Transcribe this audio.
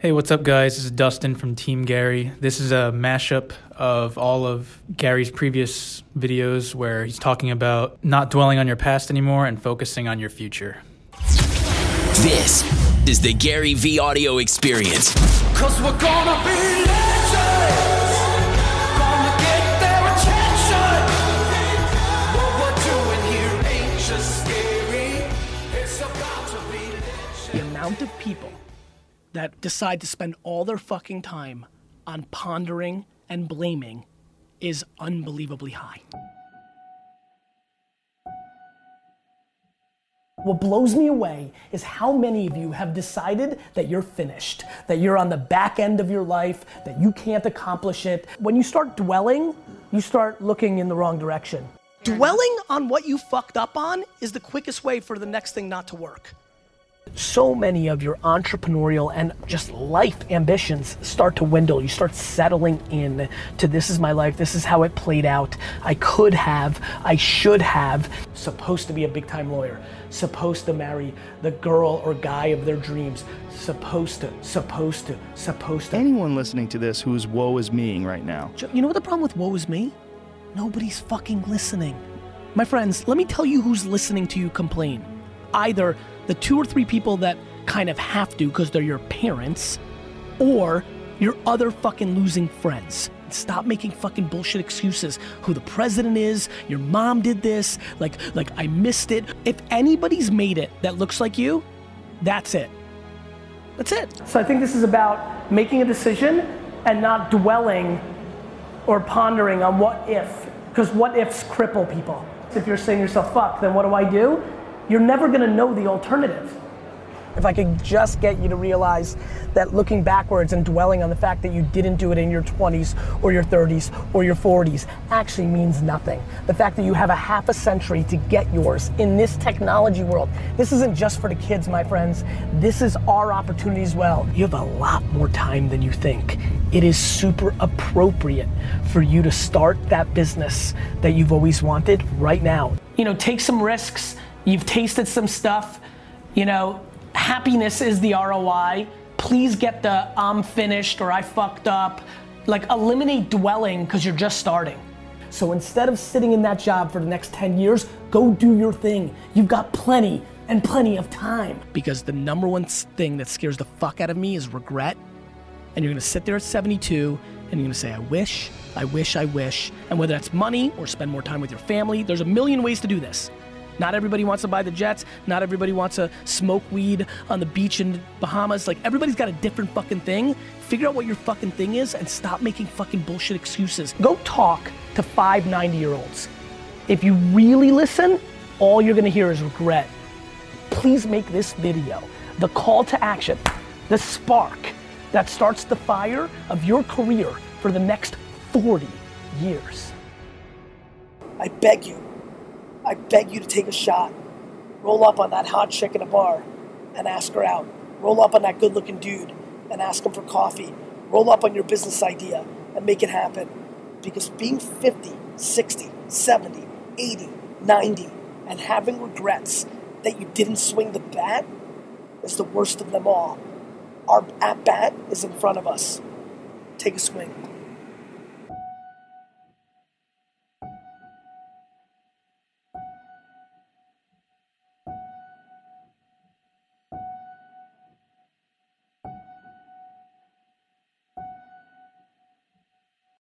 Hey, what's up, guys? This is Dustin from Team Gary. This is a mashup of all of Gary's previous videos where he's talking about not dwelling on your past anymore and focusing on your future. This is the GaryVee audio experience. Cause we're gonna be legends. Gonna get their attention. What we're doing here ain't just scary. It's about to be legends. the amount of people that decide to spend all their fucking time on pondering and blaming is unbelievably high. What blows me away is how many of you have decided that you're finished, that you're on the back end of your life, that you can't accomplish it. When you start dwelling, you start looking in the wrong direction. Dwelling on what you fucked up on is the quickest way for the next thing not to work so many of your entrepreneurial and just life ambitions start to dwindle. You start settling in to this is my life, this is how it played out. I could have, I should have. Supposed to be a big time lawyer, supposed to marry the girl or guy of their dreams, supposed to, supposed to, supposed to. anyone listening to this who's woe is meing right now. You know what the problem with woe is me? Nobody's fucking listening. My friends, let me tell you who's listening to you complain. Either the two or three people that kind of have to because they're your parents, or your other fucking losing friends. Stop making fucking bullshit excuses. Who the president is, your mom did this, like like I missed it. If anybody's made it that looks like you, that's it. That's it. So I think this is about making a decision and not dwelling or pondering on what if, because what ifs cripple people. If you're saying to yourself, fuck, then what do I do? You're never gonna know the alternative. If I could just get you to realize that looking backwards and dwelling on the fact that you didn't do it in your 20s or your 30s or your 40s actually means nothing. The fact that you have a half a century to get yours in this technology world, this isn't just for the kids, my friends. This is our opportunity as well. You have a lot more time than you think. It is super appropriate for you to start that business that you've always wanted right now. You know, take some risks. You've tasted some stuff. You know, happiness is the ROI. Please get the I'm finished or I fucked up. Like eliminate dwelling because you're just starting. So instead of sitting in that job for the next 10 years, go do your thing. You've got plenty and plenty of time. Because the number one thing that scares the fuck out of me is regret. And you're gonna sit there at 72 and you're gonna say, I wish, I wish, I wish. And whether that's money or spend more time with your family, there's a million ways to do this. Not everybody wants to buy the jets. Not everybody wants to smoke weed on the beach in Bahamas. Like everybody's got a different fucking thing. Figure out what your fucking thing is and stop making fucking bullshit excuses. Go talk to five 90 year olds. If you really listen, all you're gonna hear is regret. Please make this video the call to action, the spark that starts the fire of your career for the next 40 years. I beg you, I beg you to take a shot. Roll up on that hot chick in a bar and ask her out. Roll up on that good looking dude and ask him for coffee. Roll up on your business idea and make it happen. Because being 50, 60, 70, 80, 90, and having regrets that you didn't swing the bat is the worst of them all. Our at bat is in front of us. Take a swing.